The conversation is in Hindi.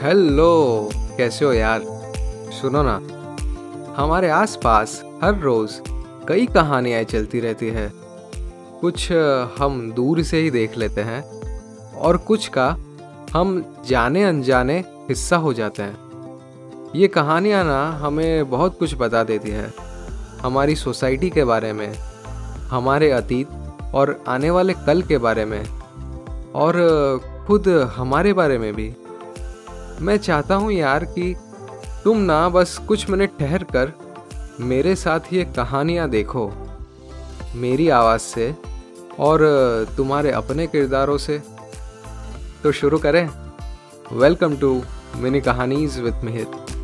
हेलो कैसे हो यार? सुनो ना, हमारे आसपास हर रोज कई कहानियाँ चलती रहती है। कुछ हम दूर से ही देख लेते हैं और कुछ का हम जाने अनजाने हिस्सा हो जाते हैं। ये कहानियाँ ना हमें बहुत कुछ बता देती है, हमारी सोसाइटी के बारे में, हमारे अतीत और आने वाले कल के बारे में और खुद हमारे बारे में भी। मैं चाहता हूँ यार कि तुम ना बस कुछ मिनट ठहर कर, मेरे साथ ये कहानियाँ देखो, मेरी आवाज़ से और तुम्हारे अपने किरदारों से। तो शुरू करें। Welcome to mini Kahanis with Mihit